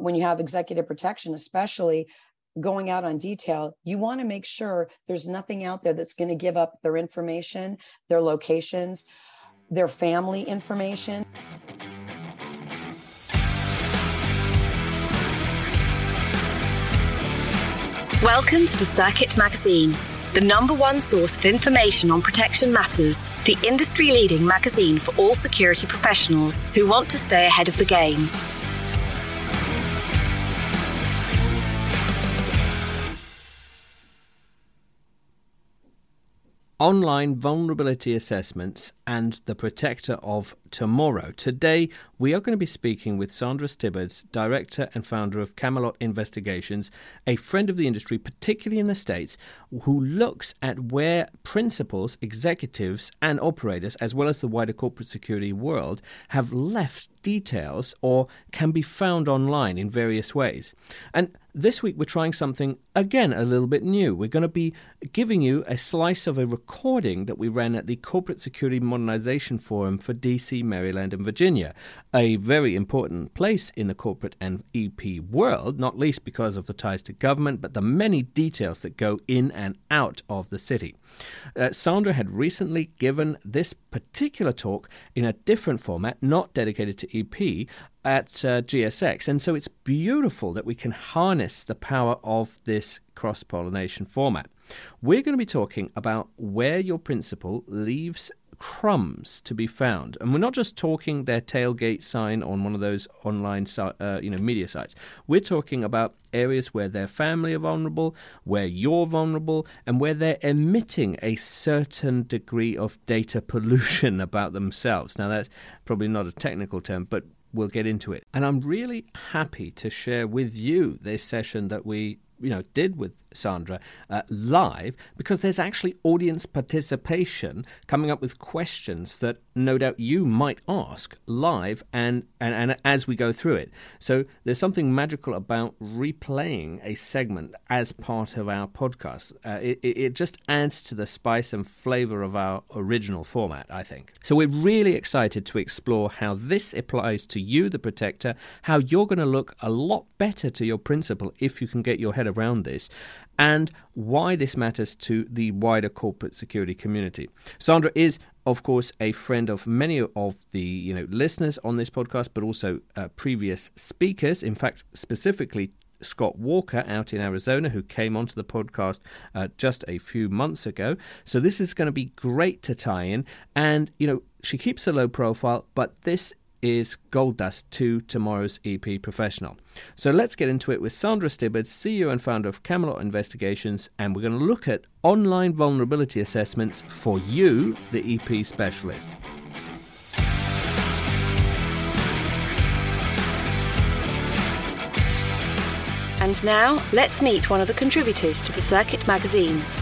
when you have executive protection, especially going out on detail, you want to make sure there's nothing out there that's going to give up their information, their locations, their family information. Welcome to the Circuit Magazine, the number one source of information on protection matters, the industry leading magazine for all security professionals who want to stay ahead of the game. Online vulnerability assessments and the protector of tomorrow. Today, we are going to be speaking with Sandra Stibbards, director and founder of Camelot Investigations, a friend of the industry, particularly in the States, who looks at where principals, executives, and operators, as well as the wider corporate security world, have left details or can be found online in various ways. And this week, we're trying something again a little bit new. We're going to be giving you a slice of a recording that we ran at the Corporate Security Modernization Forum for DC, Maryland, and Virginia, a very important place in the corporate and EP world, not least because of the ties to government, but the many details that go in and out of the city. Uh, Sandra had recently given this particular talk in a different format, not dedicated to EP, at uh, GSX. And so it's beautiful that we can harness the power of this cross pollination format. We're going to be talking about where your principal leaves crumbs to be found. And we're not just talking their tailgate sign on one of those online uh, you know, media sites. We're talking about areas where their family are vulnerable, where you're vulnerable, and where they're emitting a certain degree of data pollution about themselves. Now, that's probably not a technical term, but we'll get into it. And I'm really happy to share with you this session that we you know did with Sandra uh, live because there's actually audience participation coming up with questions that no doubt you might ask live and, and, and as we go through it. So there's something magical about replaying a segment as part of our podcast. Uh, it, it just adds to the spice and flavor of our original format, I think. So we're really excited to explore how this applies to you, the protector, how you're going to look a lot better to your principal if you can get your head around this and why this matters to the wider corporate security community. Sandra is, of course, a friend of many of the you know listeners on this podcast, but also uh, previous speakers. In fact, specifically Scott Walker out in Arizona, who came onto the podcast uh, just a few months ago. So this is going to be great to tie in. And, you know, she keeps a low profile, but this is Gold Dust to tomorrow's EP professional. So let's get into it with Sandra Stibbard, CEO and founder of Camelot Investigations, and we're going to look at online vulnerability assessments for you, the EP specialist. And now, let's meet one of the contributors to the Circuit magazine.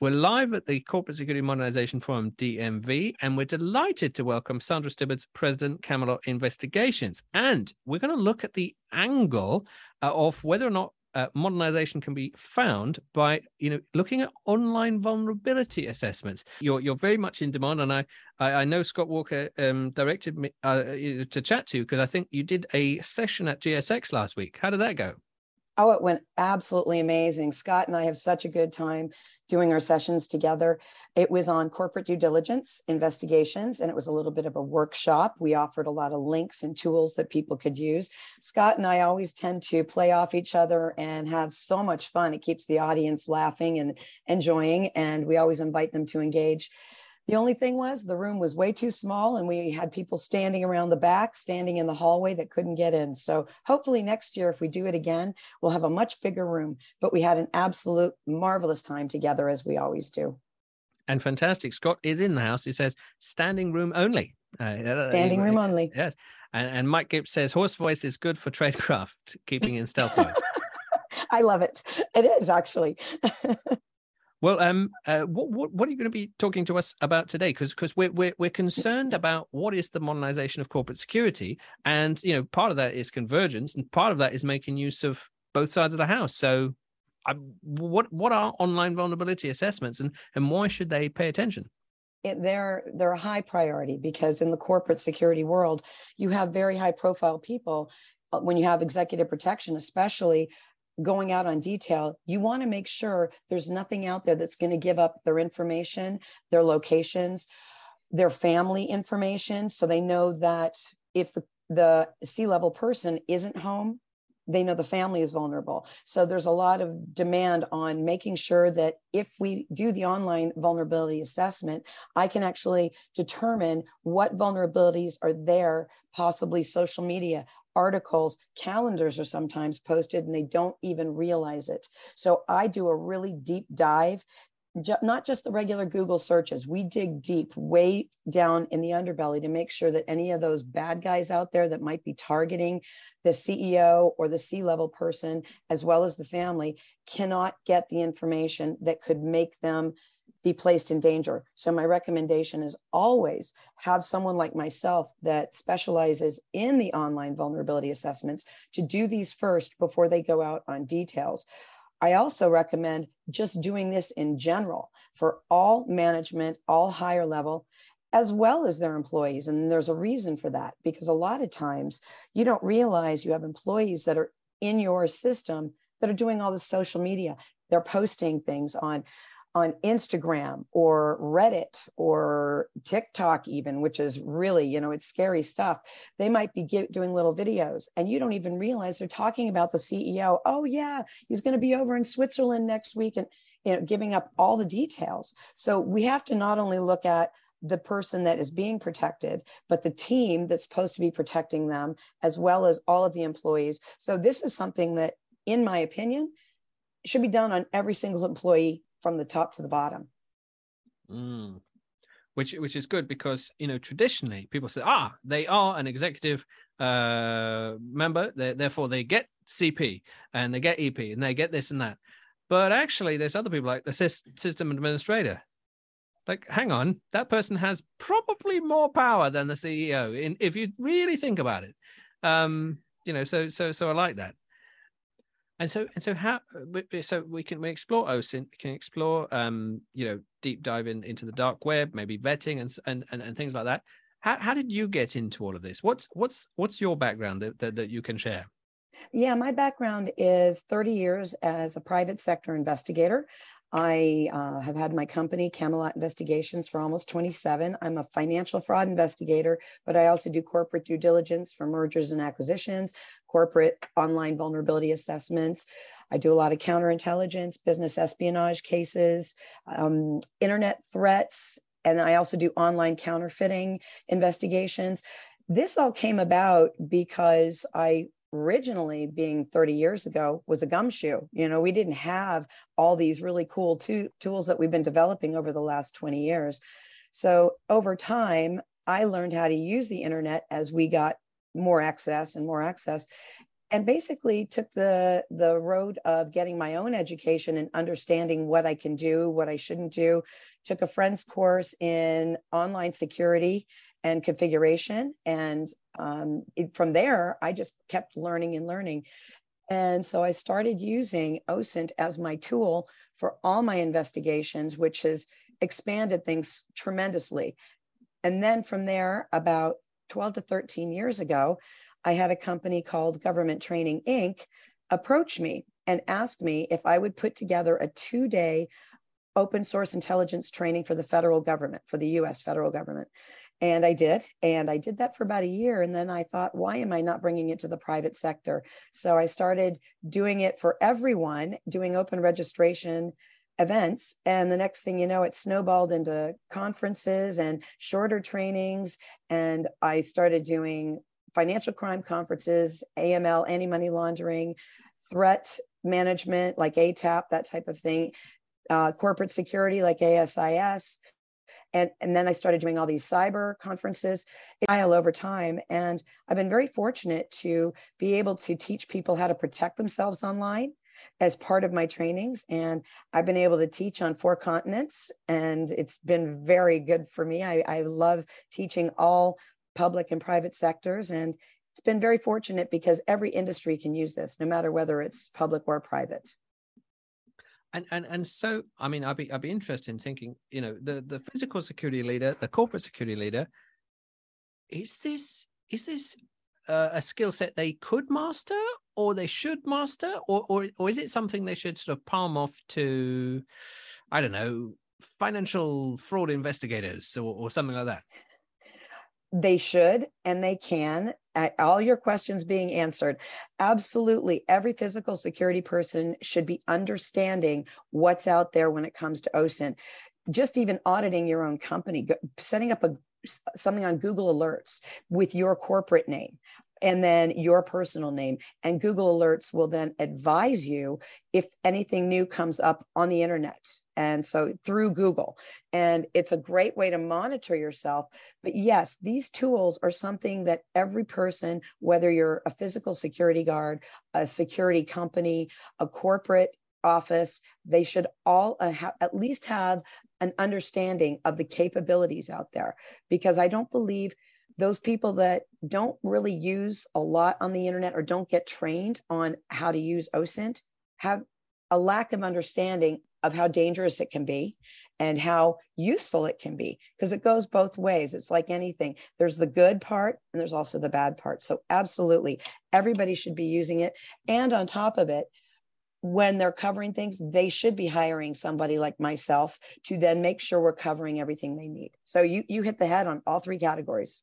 We're live at the Corporate Security Modernization Forum, DMV, and we're delighted to welcome Sandra Stibbards, President Camelot Investigations. And we're going to look at the angle uh, of whether or not uh, modernization can be found by you know looking at online vulnerability assessments. You're you're very much in demand, and I I, I know Scott Walker um, directed me uh, to chat to you because I think you did a session at GSX last week. How did that go? Oh, it went absolutely amazing. Scott and I have such a good time doing our sessions together. It was on corporate due diligence investigations, and it was a little bit of a workshop. We offered a lot of links and tools that people could use. Scott and I always tend to play off each other and have so much fun. It keeps the audience laughing and enjoying, and we always invite them to engage. The only thing was the room was way too small and we had people standing around the back, standing in the hallway that couldn't get in. So hopefully next year, if we do it again, we'll have a much bigger room. But we had an absolute marvelous time together as we always do. And fantastic. Scott is in the house. He says standing room only. Uh, standing room only. Yes. And, and Mike Gibbs says hoarse voice is good for tradecraft, keeping in stealth mode. I love it. It is actually. Well, um, uh, what, what, what are you going to be talking to us about today? Because because we're, we're we're concerned about what is the modernization of corporate security, and you know part of that is convergence, and part of that is making use of both sides of the house. So, I, what what are online vulnerability assessments and and why should they pay attention? It, they're they're a high priority because in the corporate security world, you have very high profile people. Uh, when you have executive protection, especially going out on detail, you want to make sure there's nothing out there that's going to give up their information, their locations, their family information, so they know that if the the C level person isn't home, they know the family is vulnerable. So there's a lot of demand on making sure that if we do the online vulnerability assessment, I can actually determine what vulnerabilities are there, possibly social media, articles, calendars are sometimes posted and they don't even realize it. So I do a really deep dive not just the regular Google searches. We dig deep, way down in the underbelly to make sure that any of those bad guys out there that might be targeting the CEO or the C level person, as well as the family, cannot get the information that could make them be placed in danger. So, my recommendation is always have someone like myself that specializes in the online vulnerability assessments to do these first before they go out on details. I also recommend just doing this in general for all management, all higher level, as well as their employees. And there's a reason for that because a lot of times you don't realize you have employees that are in your system that are doing all the social media. They're posting things on on Instagram or Reddit or TikTok, even, which is really, you know, it's scary stuff. They might be get, doing little videos and you don't even realize they're talking about the CEO. Oh, yeah, he's going to be over in Switzerland next week and, you know, giving up all the details. So we have to not only look at the person that is being protected, but the team that's supposed to be protecting them, as well as all of the employees. So this is something that, in my opinion, should be done on every single employee from the top to the bottom. Mm. Which which is good because you know traditionally people say ah they are an executive uh, member therefore they get CP and they get EP and they get this and that, but actually there's other people like the system administrator. Like, hang on, that person has probably more power than the CEO. In if you really think about it, um, you know. So so so I like that. And so, and so, how? So we can we explore OSINT, we can explore, um, you know, deep dive in, into the dark web, maybe vetting and and and, and things like that. How, how did you get into all of this? What's what's what's your background that, that, that you can share? Yeah, my background is 30 years as a private sector investigator. I uh, have had my company, Camelot Investigations, for almost 27. I'm a financial fraud investigator, but I also do corporate due diligence for mergers and acquisitions, corporate online vulnerability assessments. I do a lot of counterintelligence, business espionage cases, um, internet threats, and I also do online counterfeiting investigations. This all came about because I originally being 30 years ago was a gumshoe you know we didn't have all these really cool to- tools that we've been developing over the last 20 years. So over time i learned how to use the internet as we got more access and more access and basically took the the road of getting my own education and understanding what i can do what i shouldn't do took a friend's course in online security and configuration. And um, it, from there, I just kept learning and learning. And so I started using OSINT as my tool for all my investigations, which has expanded things tremendously. And then from there, about 12 to 13 years ago, I had a company called Government Training Inc. approach me and ask me if I would put together a two day open source intelligence training for the federal government, for the US federal government. And I did. And I did that for about a year. And then I thought, why am I not bringing it to the private sector? So I started doing it for everyone, doing open registration events. And the next thing you know, it snowballed into conferences and shorter trainings. And I started doing financial crime conferences, AML, anti money laundering, threat management like ATAP, that type of thing, uh, corporate security like ASIS, and, and then I started doing all these cyber conferences all over time. And I've been very fortunate to be able to teach people how to protect themselves online as part of my trainings. And I've been able to teach on four continents, and it's been very good for me. I, I love teaching all public and private sectors. And it's been very fortunate because every industry can use this, no matter whether it's public or private. And, and and so I mean I'd be I'd be interested in thinking you know the the physical security leader the corporate security leader is this is this uh, a skill set they could master or they should master? Or, or or is it something they should sort of palm off to I don't know financial fraud investigators or, or something like that they should and they can all your questions being answered. Absolutely every physical security person should be understanding what's out there when it comes to osint just even auditing your own company setting up a something on google alerts with your corporate name and then your personal name. And Google Alerts will then advise you if anything new comes up on the internet. And so through Google. And it's a great way to monitor yourself. But yes, these tools are something that every person, whether you're a physical security guard, a security company, a corporate office, they should all uh, ha- at least have an understanding of the capabilities out there. Because I don't believe those people that don't really use a lot on the internet or don't get trained on how to use OSINT have a lack of understanding of how dangerous it can be and how useful it can be because it goes both ways. It's like anything there's the good part and there's also the bad part. So, absolutely, everybody should be using it. And on top of it, when they're covering things, they should be hiring somebody like myself to then make sure we're covering everything they need. So, you, you hit the head on all three categories.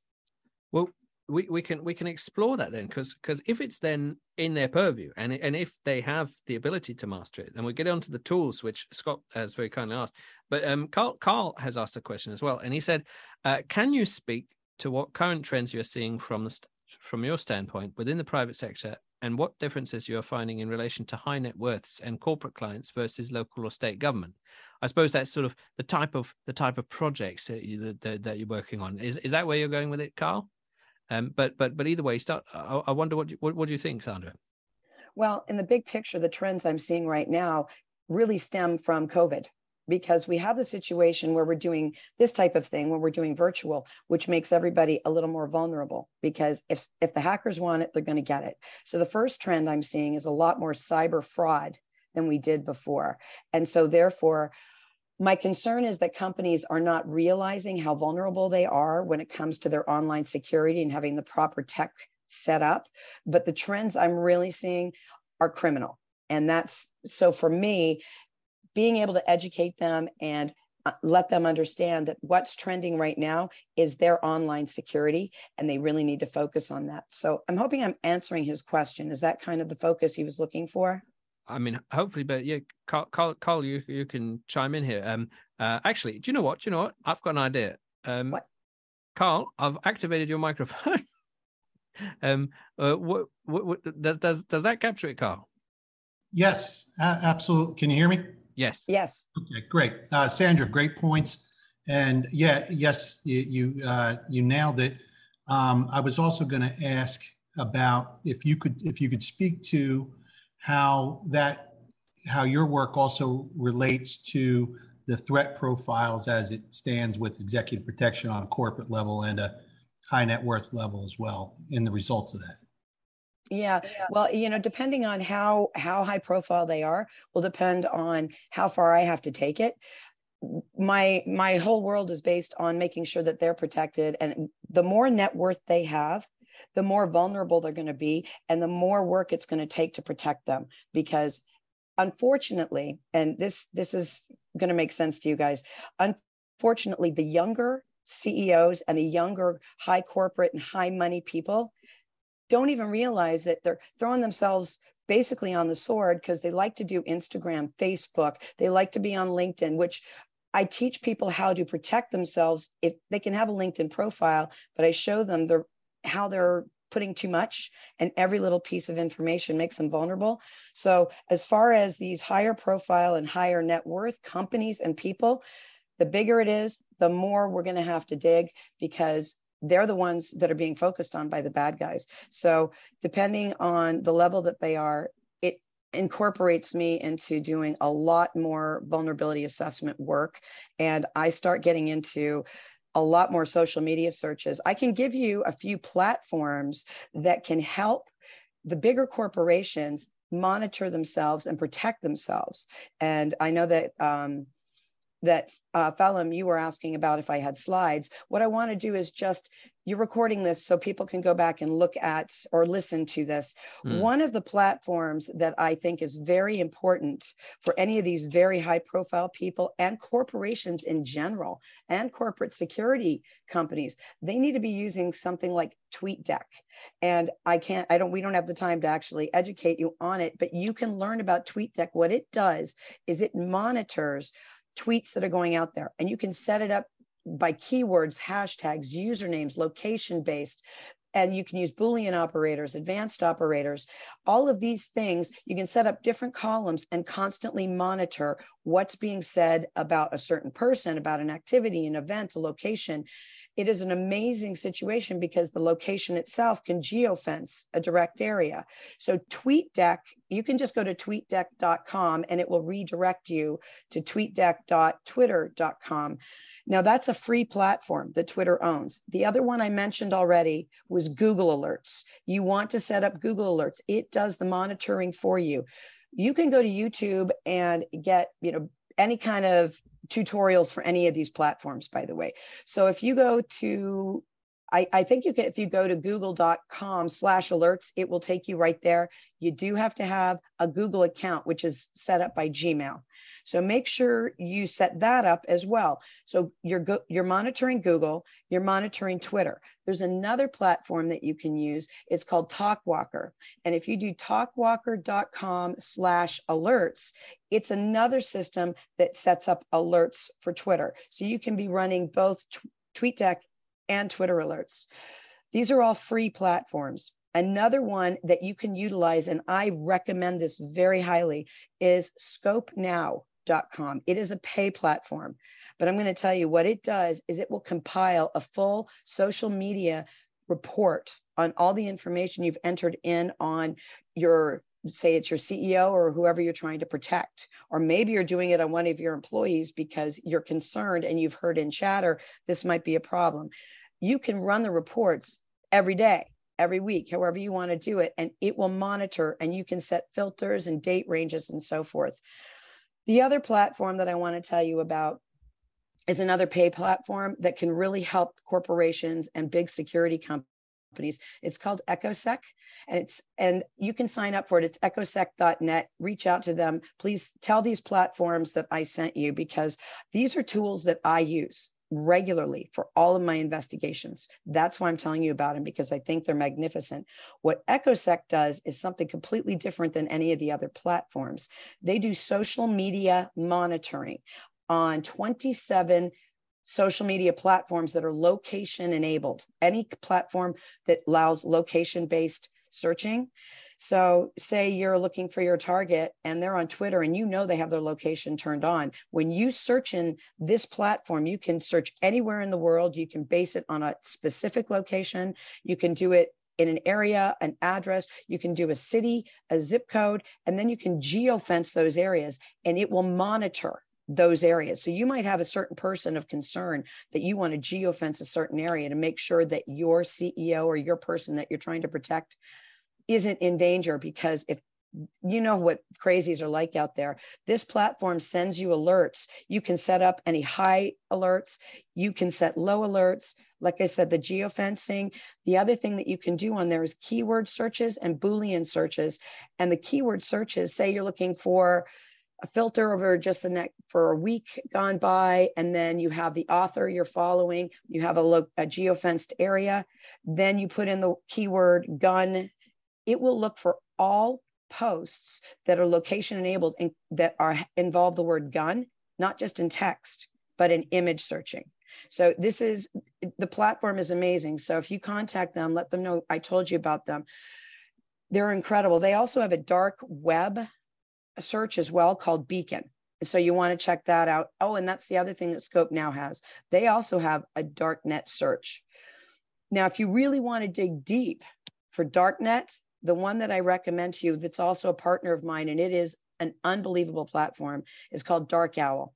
Well, we, we can we can explore that then because because if it's then in their purview and and if they have the ability to master it then we get onto the tools which scott has very kindly asked. But um carl carl has asked a question as well and he said uh, can you speak to what current trends you're seeing from the st- from your standpoint within the private sector and what differences you are finding in relation to high net worths and corporate clients versus local or state government? I suppose that's sort of the type of the type of projects that, you, that, that you're working on. Is, is that where you're going with it carl um, but but but either way, start. I, I wonder what, you, what what do you think, Sandra? Well, in the big picture, the trends I'm seeing right now really stem from COVID because we have the situation where we're doing this type of thing where we're doing virtual which makes everybody a little more vulnerable because if if the hackers want it they're going to get it so the first trend i'm seeing is a lot more cyber fraud than we did before and so therefore my concern is that companies are not realizing how vulnerable they are when it comes to their online security and having the proper tech set up. But the trends I'm really seeing are criminal. And that's so for me, being able to educate them and uh, let them understand that what's trending right now is their online security and they really need to focus on that. So I'm hoping I'm answering his question. Is that kind of the focus he was looking for? I mean, hopefully, but yeah, Carl, Carl, Carl, you you can chime in here. Um, uh, actually, do you know what? Do you know what? I've got an idea. Um, what? Carl, I've activated your microphone. um, uh, what, what, what, does does does that capture it, Carl? Yes, uh, absolutely. Can you hear me? Yes. Yes. Okay, great, uh, Sandra. Great points. And yeah, yes, you you, uh, you nailed it. Um, I was also going to ask about if you could if you could speak to how that how your work also relates to the threat profiles as it stands with executive protection on a corporate level and a high net worth level as well in the results of that. Yeah. Well you know depending on how how high profile they are will depend on how far i have to take it. My my whole world is based on making sure that they're protected and the more net worth they have the more vulnerable they're going to be and the more work it's going to take to protect them because unfortunately and this this is going to make sense to you guys unfortunately the younger CEOs and the younger high corporate and high money people don't even realize that they're throwing themselves basically on the sword because they like to do Instagram, Facebook, they like to be on LinkedIn, which I teach people how to protect themselves if they can have a LinkedIn profile, but I show them the how they're putting too much and every little piece of information makes them vulnerable. So as far as these higher profile and higher net worth companies and people the bigger it is the more we're going to have to dig because they're the ones that are being focused on by the bad guys. So depending on the level that they are it incorporates me into doing a lot more vulnerability assessment work. And i start getting into a lot more social media searches. I can give you a few platforms that can help the bigger corporations monitor themselves and protect themselves. And I know that um, that uh, Phelim, you were asking about if I had slides. What I want to do is just, you're recording this so people can go back and look at or listen to this. Mm. One of the platforms that I think is very important for any of these very high profile people and corporations in general and corporate security companies, they need to be using something like TweetDeck. And I can't, I don't, we don't have the time to actually educate you on it, but you can learn about TweetDeck. What it does is it monitors tweets that are going out there. And you can set it up by keywords, hashtags, usernames, location based. And you can use Boolean operators, advanced operators, all of these things. You can set up different columns and constantly monitor what's being said about a certain person, about an activity, an event, a location it is an amazing situation because the location itself can geofence a direct area. So TweetDeck, you can just go to tweetdeck.com and it will redirect you to tweetdeck.twitter.com. Now that's a free platform that Twitter owns. The other one I mentioned already was Google Alerts. You want to set up Google Alerts. It does the monitoring for you. You can go to YouTube and get, you know, any kind of tutorials for any of these platforms, by the way. So if you go to I, I, think you can if you go to google.com slash alerts it will take you right there. You do have to have a google account which is set up by gmail. So make sure you set that up as well. So you're you're monitoring google you're monitoring twitter. There's another platform that you can use. It's called talkwalker. And if you do talkwalker.com slash alerts it's another system that sets up alerts for twitter. So you can be running both t- TweetDeck and Twitter alerts. These are all free platforms. Another one that you can utilize, and I recommend this very highly, is scopenow.com. It is a pay platform, but I'm going to tell you what it does is it will compile a full social media report on all the information you've entered in on your say it's your CEO or whoever you're trying to protect. Or maybe you're doing it on one of your employees because you're concerned and you've heard in chatter this might be a problem. You can run the reports every day, every week, however you want to do it, and it will monitor and you can set filters and date ranges and so forth. The other platform that I want to tell you about is another pay platform that can really help corporations and big security companies companies. It's called EchoSec, and it's and you can sign up for it. It's echosec.net. Reach out to them. Please tell these platforms that I sent you because these are tools that I use regularly for all of my investigations. That's why I'm telling you about them because I think they're magnificent. What EchoSec does is something completely different than any of the other platforms. They do social media monitoring on 27 social media platforms that are location enabled, any platform that allows location based searching. So, say you're looking for your target and they're on Twitter and you know they have their location turned on. When you search in this platform, you can search anywhere in the world. You can base it on a specific location. You can do it in an area, an address, you can do a city, a zip code, and then you can geofence those areas and it will monitor those areas. So you might have a certain person of concern that you want to geofence a certain area to make sure that your CEO or your person that you're trying to protect isn't in danger because if you know what crazies are like out there. This platform sends you alerts. You can set up any high alerts, you can set low alerts. Like I said, the geofencing. The other thing that you can do on there is keyword searches and Boolean searches. And the keyword searches say you're looking for a filter over just the next for a week gone by and then you have the author you're following you have a look a geofenced area then you put in the keyword gun. It will look for all posts that are location enabled and that are involve the word gun not just in text but in image searching. So this is the platform is amazing. So if you contact them let them know i told you about them. They're incredible. They also have a dark web search as well called Beacon. So you want to check that out. Oh, and that's the other thing that Scope now has. They also have a darknet search. Now, if you really want to dig deep for darknet, the one that I recommend to you that's also a partner of mine, and it is an unbelievable platform, is called Dark Owl.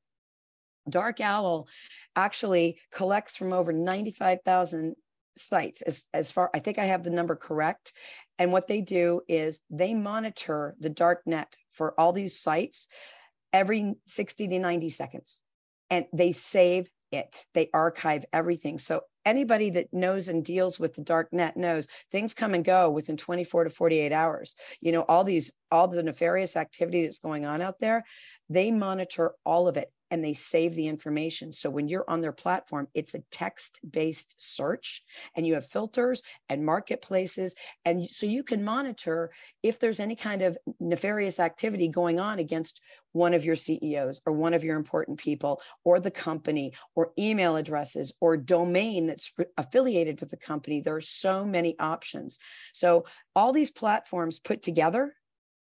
Dark Owl actually collects from over 95,000 sites as, as far, I think I have the number correct And what they do is they monitor the dark net for all these sites every 60 to 90 seconds and they save it. They archive everything. So anybody that knows and deals with the dark net knows things come and go within 24 to 48 hours. You know, all these, all the nefarious activity that's going on out there, they monitor all of it and they save the information. So when you're on their platform, it's a text based search and you have filters and marketplaces. And so you can monitor if there's any kind of nefarious activity going on against one of your CEOs or one of your important people or the company or email addresses or domain that's affiliated with the company. There are so many options. So all these platforms put together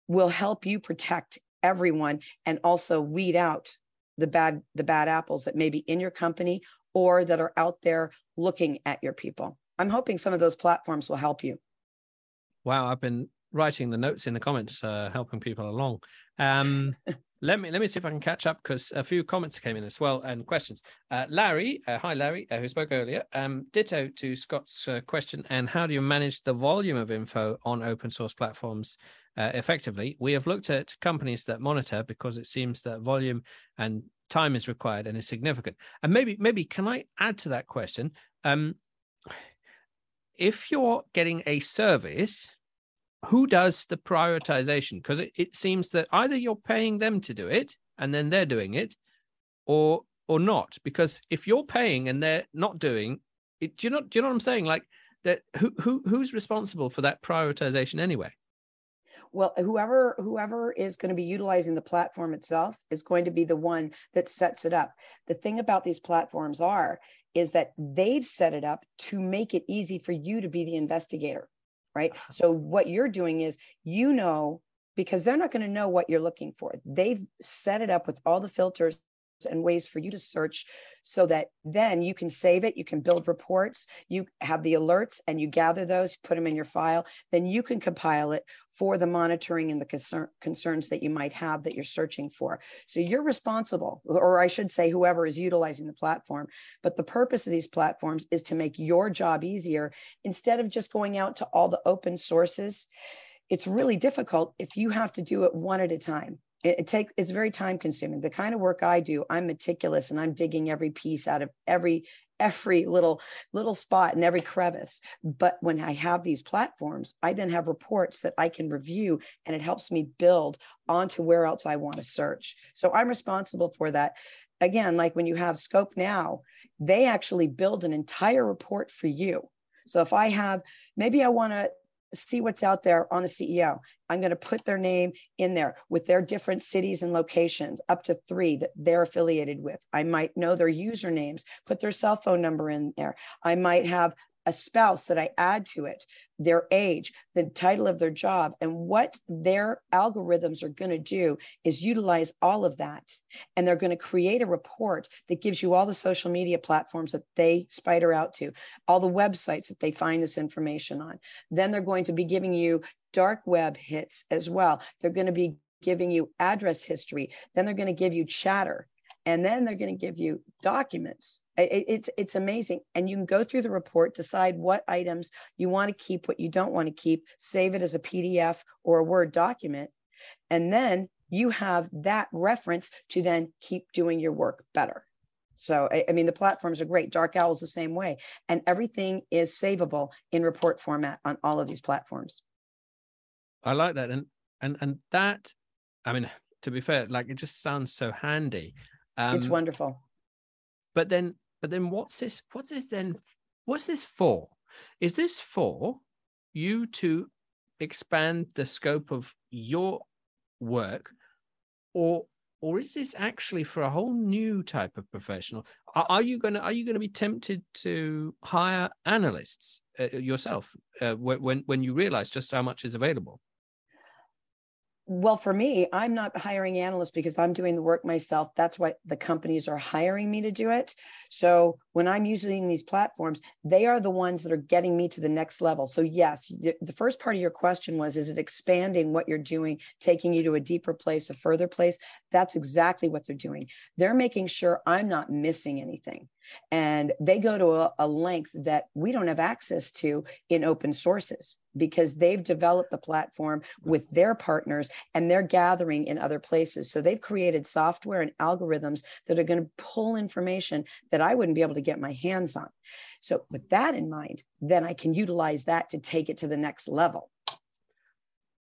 will help you protect everyone and also weed out the bad the bad apples that may be in your company or that are out there looking at your people. I'm hoping some of those platforms will help you. Wow i've been writing the notes in the comments uh, helping people along. Um, let me let me see if i can catch up because a few comments came in as well and questions. Uh, larry uh, hi larry uh, who spoke earlier. Um, ditto to scott's uh, question and how do you manage the volume of info on open source platforms uh, effectively. We have looked at companies that monitor because it seems that volume and time is required and is significant. And maybe, maybe can I add to that question? Um, if you're getting a service, who does the prioritization? Because it, it seems that either you're paying them to do it and then they're doing it, or or not. Because if you're paying and they're not doing it, do you know do you know what I'm saying? Like that who who who's responsible for that prioritization anyway? Well whoever whoever is going to be utilizing the platform itself is going to be the one that sets it up. The thing about these platforms are is that they've set it up to make it easy for you to be the investigator right? Uh-huh. so what you're doing is you know because they're not going to know what you're looking for. They've set it up with all the filters and ways for you to search so that then you can save it you can build reports you have the alerts and you gather those put them in your file then you can compile it for the monitoring and the concern, concerns that you might have that you're searching for. So you're responsible or i should say whoever is utilizing the platform but the purpose of these platforms is to make your job easier instead of just going out to all the open sources. It's really difficult if you have to do it one at a time it, it takes it's very time consuming. The kind of work i do i'm meticulous and i'm digging every piece out of every every little little spot and every crevice. But when i have these platforms i then have reports that i can review and it helps me build onto where else i want to search. So i'm responsible for that. Again like when you have scope now they actually build an entire report for you. So if i have maybe i want to see what's out there on the CEO. I'm going to put their name in there with their different cities and locations, up to three that they're affiliated with. I might know their usernames, put their cell phone number in there. I might have a spouse that I add to it, their age, the title of their job, and what their algorithms are going to do is utilize all of that. And they're going to create a report that gives you all the social media platforms that they spider out to, all the websites that they find this information on. Then they're going to be giving you dark web hits as well. They're going to be giving you address history. Then they're going to give you chatter and then they're going to give you documents. It, it's it's amazing. And you can go through the report decide what items you want to keep what you don't want to keep save it as a pdf or a word document. And then you have that reference to then keep doing your work better. So I, I mean the platforms are great. Dark owl is the same way. And everything is savable in report format on all of these platforms. I like that. And and and that i mean to be fair like it just sounds so handy um, it's wonderful. But then, but then, what's this? What's this then? What's this for? Is this for you to expand the scope of your work, or or is this actually for a whole new type of professional? Are, are you going to are you going to be tempted to hire analysts uh, yourself uh, when when you realize just how much is available? Well for me i'm not hiring analysts because i'm doing the work myself. That's why the companies are hiring me to do it. So when i'm using these platforms they are the ones that are getting me to the next level. So yes the first part of your question was is it expanding what you're doing taking you to a deeper place a further place? That's exactly what they're doing. They're making sure i'm not missing anything and they go to a, a, length that we don't have access to in open sources because they've developed the platform with their partners and they're gathering in other places. So they've created software and algorithms that are going to pull information that i wouldn't be able to get my hands on. So with that in mind then i can utilize that to take it to the next level.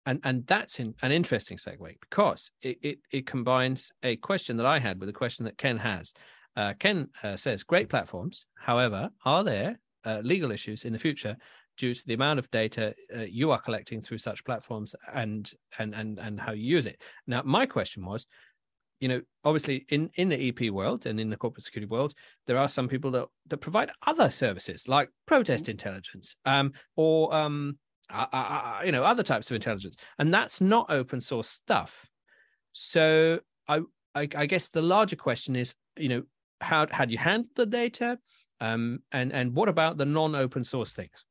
And and that's in, an interesting segue because it, it, it combines a question that I had with a question that Ken has. Uh, Ken uh, says, "Great platforms. However, are there uh, legal issues in the future due to the amount of data uh, you are collecting through such platforms and and and and how you use it?" Now, my question was, you know, obviously in in the EP world and in the corporate security world, there are some people that that provide other services like protest mm-hmm. intelligence, um, or um, uh, uh, you know other types of intelligence and that's not open source stuff so I, I, I guess the larger question is you know how how do you handle the data um and and what about the non-open source things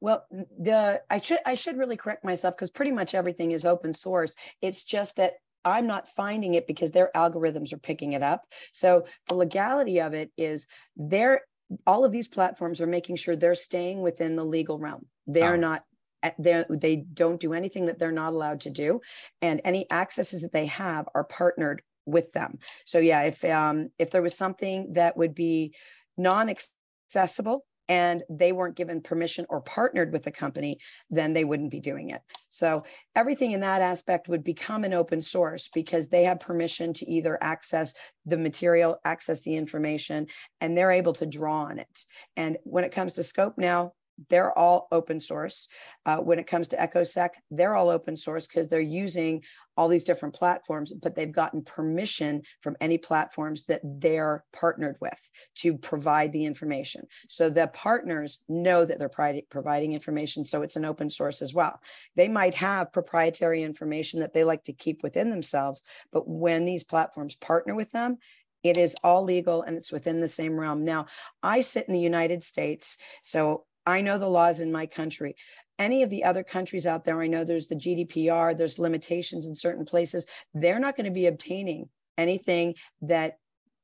well, the I should I should really correct myself because pretty much everything is open source. It's just that I'm not finding it because their algorithms are picking it up. So the legality of it is they're all of these platforms are making sure they're staying within the legal realm. They're oh. not eh, they they don't do anything that they're not allowed to do and any accesses that they have are partnered with them so yeah if um if there was something that would be non-accessible and they weren't given permission or partnered with the company, then they wouldn't be doing it. So everything in that aspect would become an open source because they have permission to either access the material, access the information, and they're able to draw on it. And when it comes to scope now, they're all open source. Uh, when it comes to EchoSec, they're all open source because they're using all these different platforms, but they've gotten permission from any platforms that they're partnered with to provide the information. So the partners know that they're providing information, so it's an open source as well. They might have proprietary information that they like to keep within themselves, but when these platforms partner with them, it is all legal and it's within the same realm. Now, I sit in the United States, so I know the laws in my country. Any of the other countries out there, I know there's the GDPR, there's limitations in certain places. They're not going to be obtaining anything that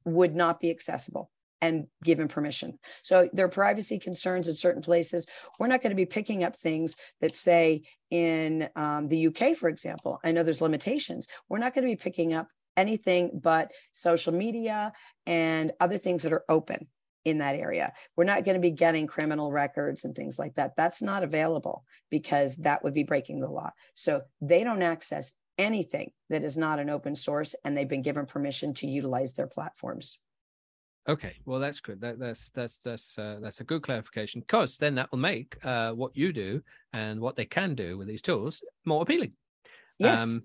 would not be accessible and given permission. So there are privacy concerns in certain places. We're not going to be picking up things that say in um, the UK, for example. I know there's limitations. We're not going to be picking up anything but social media and other things that are open in that area. We're not going to be getting criminal records and things like that. That's not available because that would be breaking the law. So they don't access anything that is not an open source and they've been given permission to utilize their platforms. Okay, well that's good. That, that's that's that's uh, that's a good clarification because then that will make uh, what you do and what they can do with these tools more appealing. Yes. Um,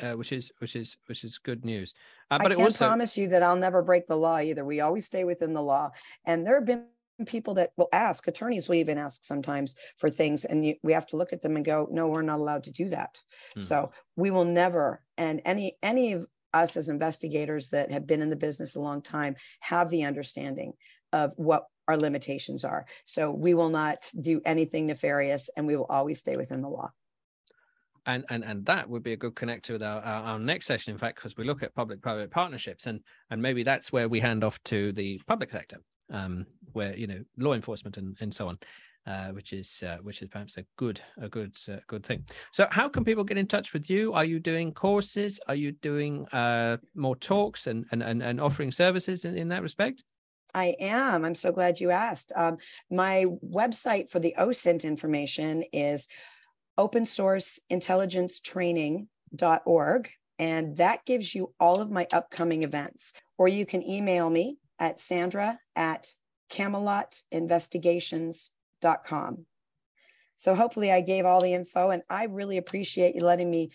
uh, which is which is which is good news. Uh, but I can't also... promise you that I'll never break the law either. We always stay within the law, and there have been people that will ask attorneys will even ask sometimes for things and you, we have to look at them and go no we're not allowed to do that hmm. so we will never and any any of us as investigators that have been in the business a long time have the understanding of what our limitations are so we will not do anything nefarious and we will always stay within the law and and and that would be a good connector with our, our, our next session in fact because we look at public private partnerships and and maybe that's where we hand off to the public sector um where you know law enforcement and and so on uh, which is uh, which is perhaps a good a good uh, good thing. So, how can people get in touch with you? Are you doing courses? Are you doing uh, more talks and, and and and offering services in, in that respect? I am. I'm so glad you asked. Um, my website for the OSINT information is open source intelligence training.org. And that gives you all of my upcoming events. Or you can email me at sandra at camelotinvestigations.com. So hopefully I gave all the info and I really appreciate you letting me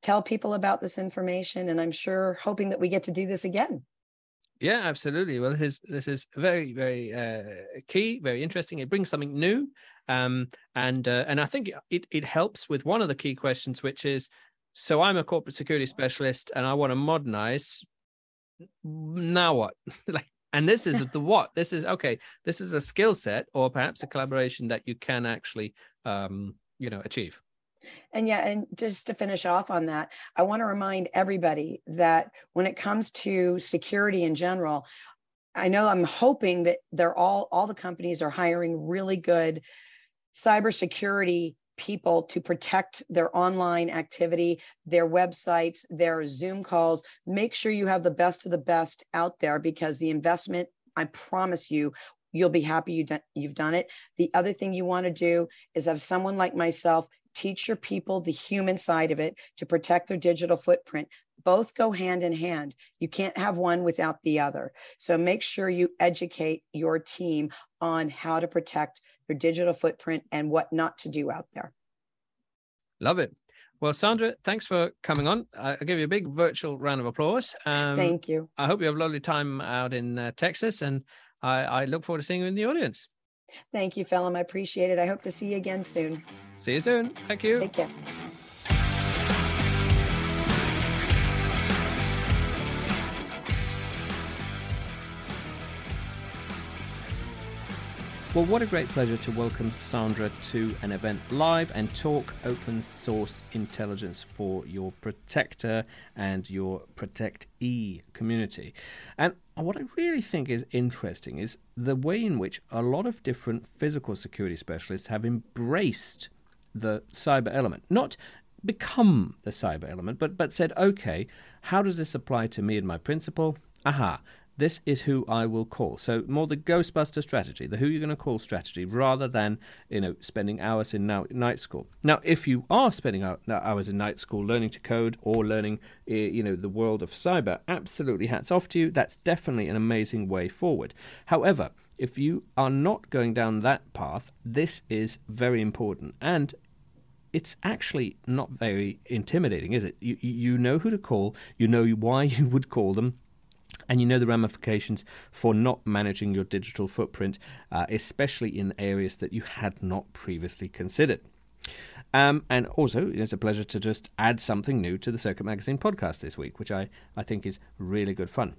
tell people about this information. And I'm sure hoping that we get to do this again. Yeah, absolutely. Well, this is this is very very uh, key, very interesting. It brings something new, um, and uh, and I think it it helps with one of the key questions, which is, so I'm a corporate security specialist and I want to modernize. Now what? like, and this is the what? This is okay. This is a skill set, or perhaps a collaboration that you can actually, um, you know, achieve. And yeah, and just to finish off on that, I want to remind everybody that when it comes to security in general, I know I'm hoping that they're all all the companies are hiring really good cybersecurity people to protect their online activity, their websites, their Zoom calls. Make sure you have the best of the best out there because the investment, I promise you, you'll be happy you you've done it. The other thing you want to do is have someone like myself teach your people the human side of it to protect their digital footprint both go hand in hand. You can't have one without the other. So make sure you educate your team on how to protect their digital footprint and what not to do out there. Love it. Well, Sandra, thanks for coming on. I'll give you a big virtual round of applause. Um, Thank you. I hope you have a lovely time out in uh, Texas, and I, I, look forward to seeing you in the audience. Thank you, Phelim. I appreciate it. I hope to see you again soon. See you soon. Thank you. Take care. Well, what a great pleasure to welcome Sandra to an event live and talk open source intelligence for your Protector and your Protect E community. And what I really think is interesting is the way in which a lot of different physical security specialists have embraced the cyber element. Not become the cyber element, but, but said, okay, how does this apply to me and my principal? Aha, this is who I will call. So more the Ghostbuster strategy, the who you're going to call strategy, rather than you know spending hours in now, night school. Now, if you are spending hours in night school learning to code or learning eh, you know the world of cyber, absolutely hats off to you. That's definitely an amazing way forward. However, if you are not going down that path, this is very important and it's actually not very intimidating, is it? You you know who to call, you know why you would call them, and you know the ramifications for not managing your digital footprint, uh, especially in areas that you had not previously considered. Um, and also, it's a pleasure to just add something new to the Circuit Magazine podcast this week, which I, I think is really good fun.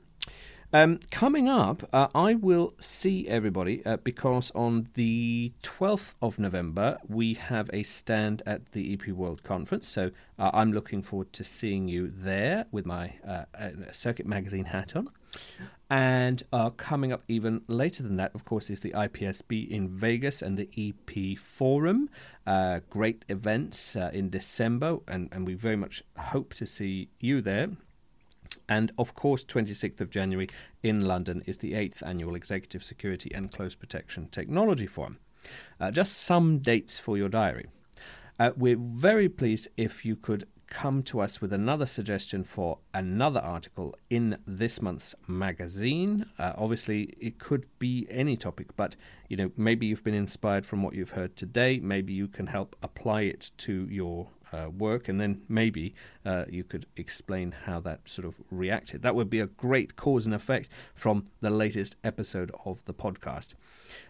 Um, coming up, uh, I will see everybody uh, because on the 12th of November we have a stand at the EP World Conference. So uh, I'm looking forward to seeing you there with my uh, Circuit Magazine hat on. And uh, coming up even later than that, of course, is the IPSB in Vegas and the EP Forum. Uh, great events in December, and, and we very much hope to see you there. And of course, 26th of January in London is the 8th annual Executive Security and Close Protection Technology Forum. Uh, just some dates for your diary. Uh, we're very pleased if you could come to us with another suggestion for another article in this month's magazine. Uh, obviously, it could be any topic, but you know maybe you've been inspired from what you've heard today. Maybe you can help apply it to your uh, work, and then maybe uh, you could explain how that sort of reacted. That would be a great cause and effect from the latest episode of the podcast.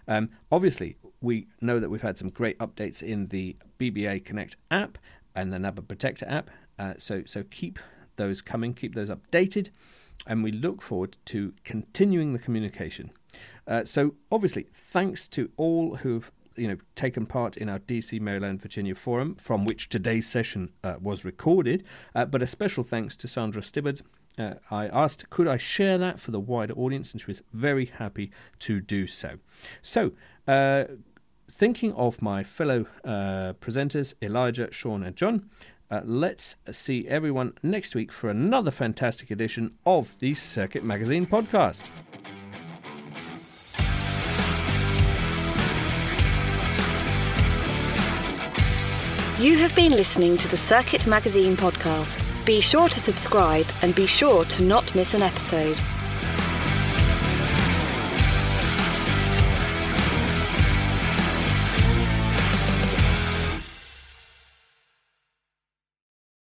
Um, obviously, we know that we've had some great updates in the BBA Connect app and the NABA Protector app. Uh, so, so keep those coming, keep those updated, and we look forward to continuing the communication. Uh, so, obviously, thanks to all who've you know taken part in our DC, Maryland, Virginia forum, from which today's session uh, was recorded. Uh, but a special thanks to Sandra Stibbard. Uh, I asked, could I share that for the wider audience, and she was very happy to do so. So, uh, thinking of my fellow uh, presenters, Elijah, Shaun, and Jon, uh, let's see everyone next week for another fantastic edition of the Circuit Magazine podcast. You have been listening to the Circuit Magazine podcast. Be sure to subscribe and be sure to not miss an episode.